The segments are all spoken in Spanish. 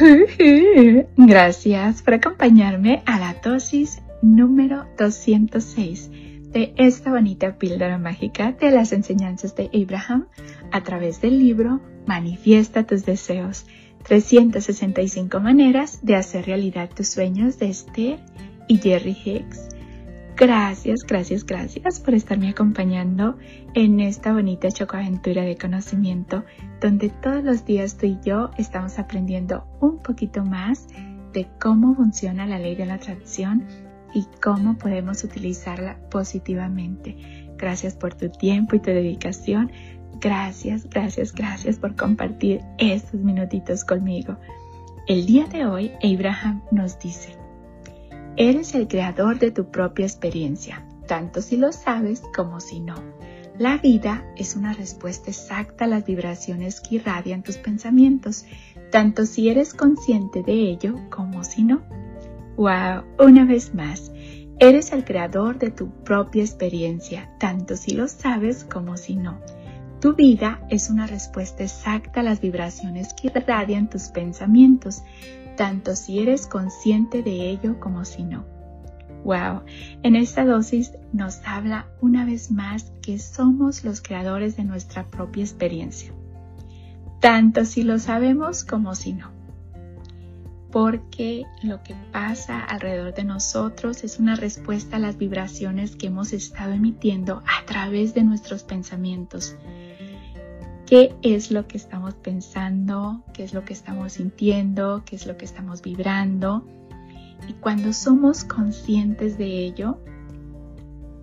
Gracias por acompañarme a la dosis número 206 de esta bonita píldora mágica de las enseñanzas de Abraham a través del libro Manifiesta tus deseos, 365 maneras de hacer realidad tus sueños de Esther y Jerry Hicks. Gracias, gracias, gracias por estarme acompañando en esta bonita chocoaventura de conocimiento donde todos los días tú y yo estamos aprendiendo un poquito más de cómo funciona la ley de la atracción y cómo podemos utilizarla positivamente. Gracias por tu tiempo y tu dedicación. Gracias, gracias, gracias por compartir estos minutitos conmigo. El día de hoy, Abraham nos dice, Eres el creador de tu propia experiencia, tanto si lo sabes como si no. La vida es una respuesta exacta a las vibraciones que irradian tus pensamientos, tanto si eres consciente de ello como si no. ¡Wow! Una vez más, eres el creador de tu propia experiencia, tanto si lo sabes como si no. Tu vida es una respuesta exacta a las vibraciones que irradian tus pensamientos, tanto si eres consciente de ello como si no. Wow, en esta dosis nos habla una vez más que somos los creadores de nuestra propia experiencia, tanto si lo sabemos como si no. Porque lo que pasa alrededor de nosotros es una respuesta a las vibraciones que hemos estado emitiendo a través de nuestros pensamientos qué es lo que estamos pensando, qué es lo que estamos sintiendo, qué es lo que estamos vibrando. Y cuando somos conscientes de ello,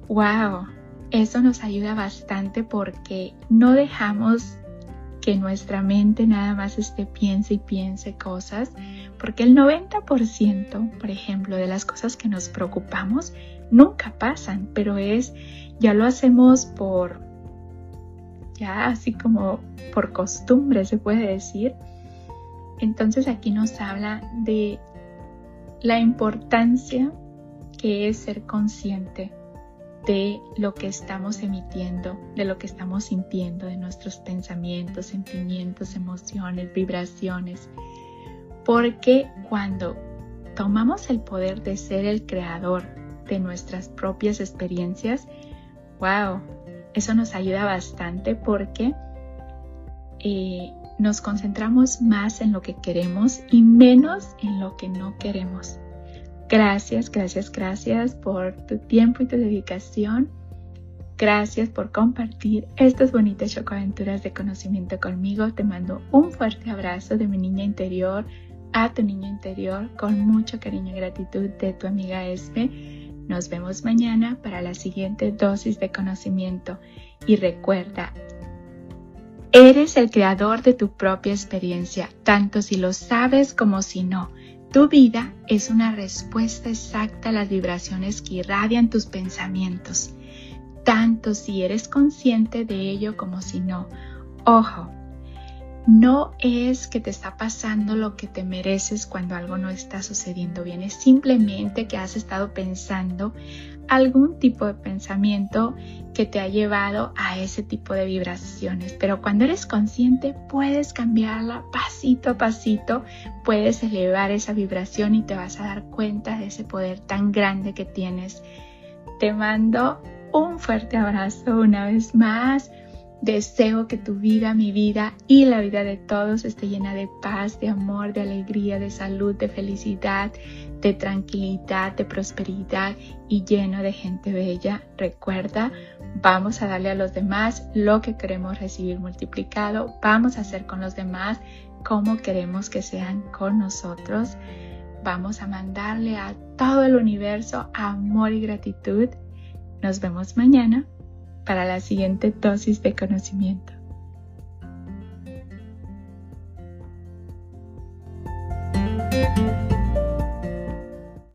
wow, eso nos ayuda bastante porque no dejamos que nuestra mente nada más esté piense y piense cosas, porque el 90%, por ejemplo, de las cosas que nos preocupamos nunca pasan, pero es, ya lo hacemos por ya así como por costumbre se puede decir. Entonces aquí nos habla de la importancia que es ser consciente de lo que estamos emitiendo, de lo que estamos sintiendo, de nuestros pensamientos, sentimientos, emociones, vibraciones. Porque cuando tomamos el poder de ser el creador de nuestras propias experiencias, wow, eso nos ayuda bastante porque eh, nos concentramos más en lo que queremos y menos en lo que no queremos. Gracias, gracias, gracias por tu tiempo y tu dedicación. Gracias por compartir estas bonitas chocoaventuras de conocimiento conmigo. Te mando un fuerte abrazo de mi niña interior a tu niño interior con mucho cariño y gratitud de tu amiga Esme. Nos vemos mañana para la siguiente dosis de conocimiento y recuerda, eres el creador de tu propia experiencia, tanto si lo sabes como si no. Tu vida es una respuesta exacta a las vibraciones que irradian tus pensamientos, tanto si eres consciente de ello como si no. Ojo, no es que te está pasando lo que te mereces cuando algo no está sucediendo bien, es simplemente que has estado pensando algún tipo de pensamiento que te ha llevado a ese tipo de vibraciones. Pero cuando eres consciente puedes cambiarla pasito a pasito, puedes elevar esa vibración y te vas a dar cuenta de ese poder tan grande que tienes. Te mando un fuerte abrazo una vez más. Deseo que tu vida, mi vida y la vida de todos esté llena de paz, de amor, de alegría, de salud, de felicidad, de tranquilidad, de prosperidad y lleno de gente bella. Recuerda, vamos a darle a los demás lo que queremos recibir multiplicado. Vamos a hacer con los demás como queremos que sean con nosotros. Vamos a mandarle a todo el universo amor y gratitud. Nos vemos mañana para la siguiente dosis de conocimiento.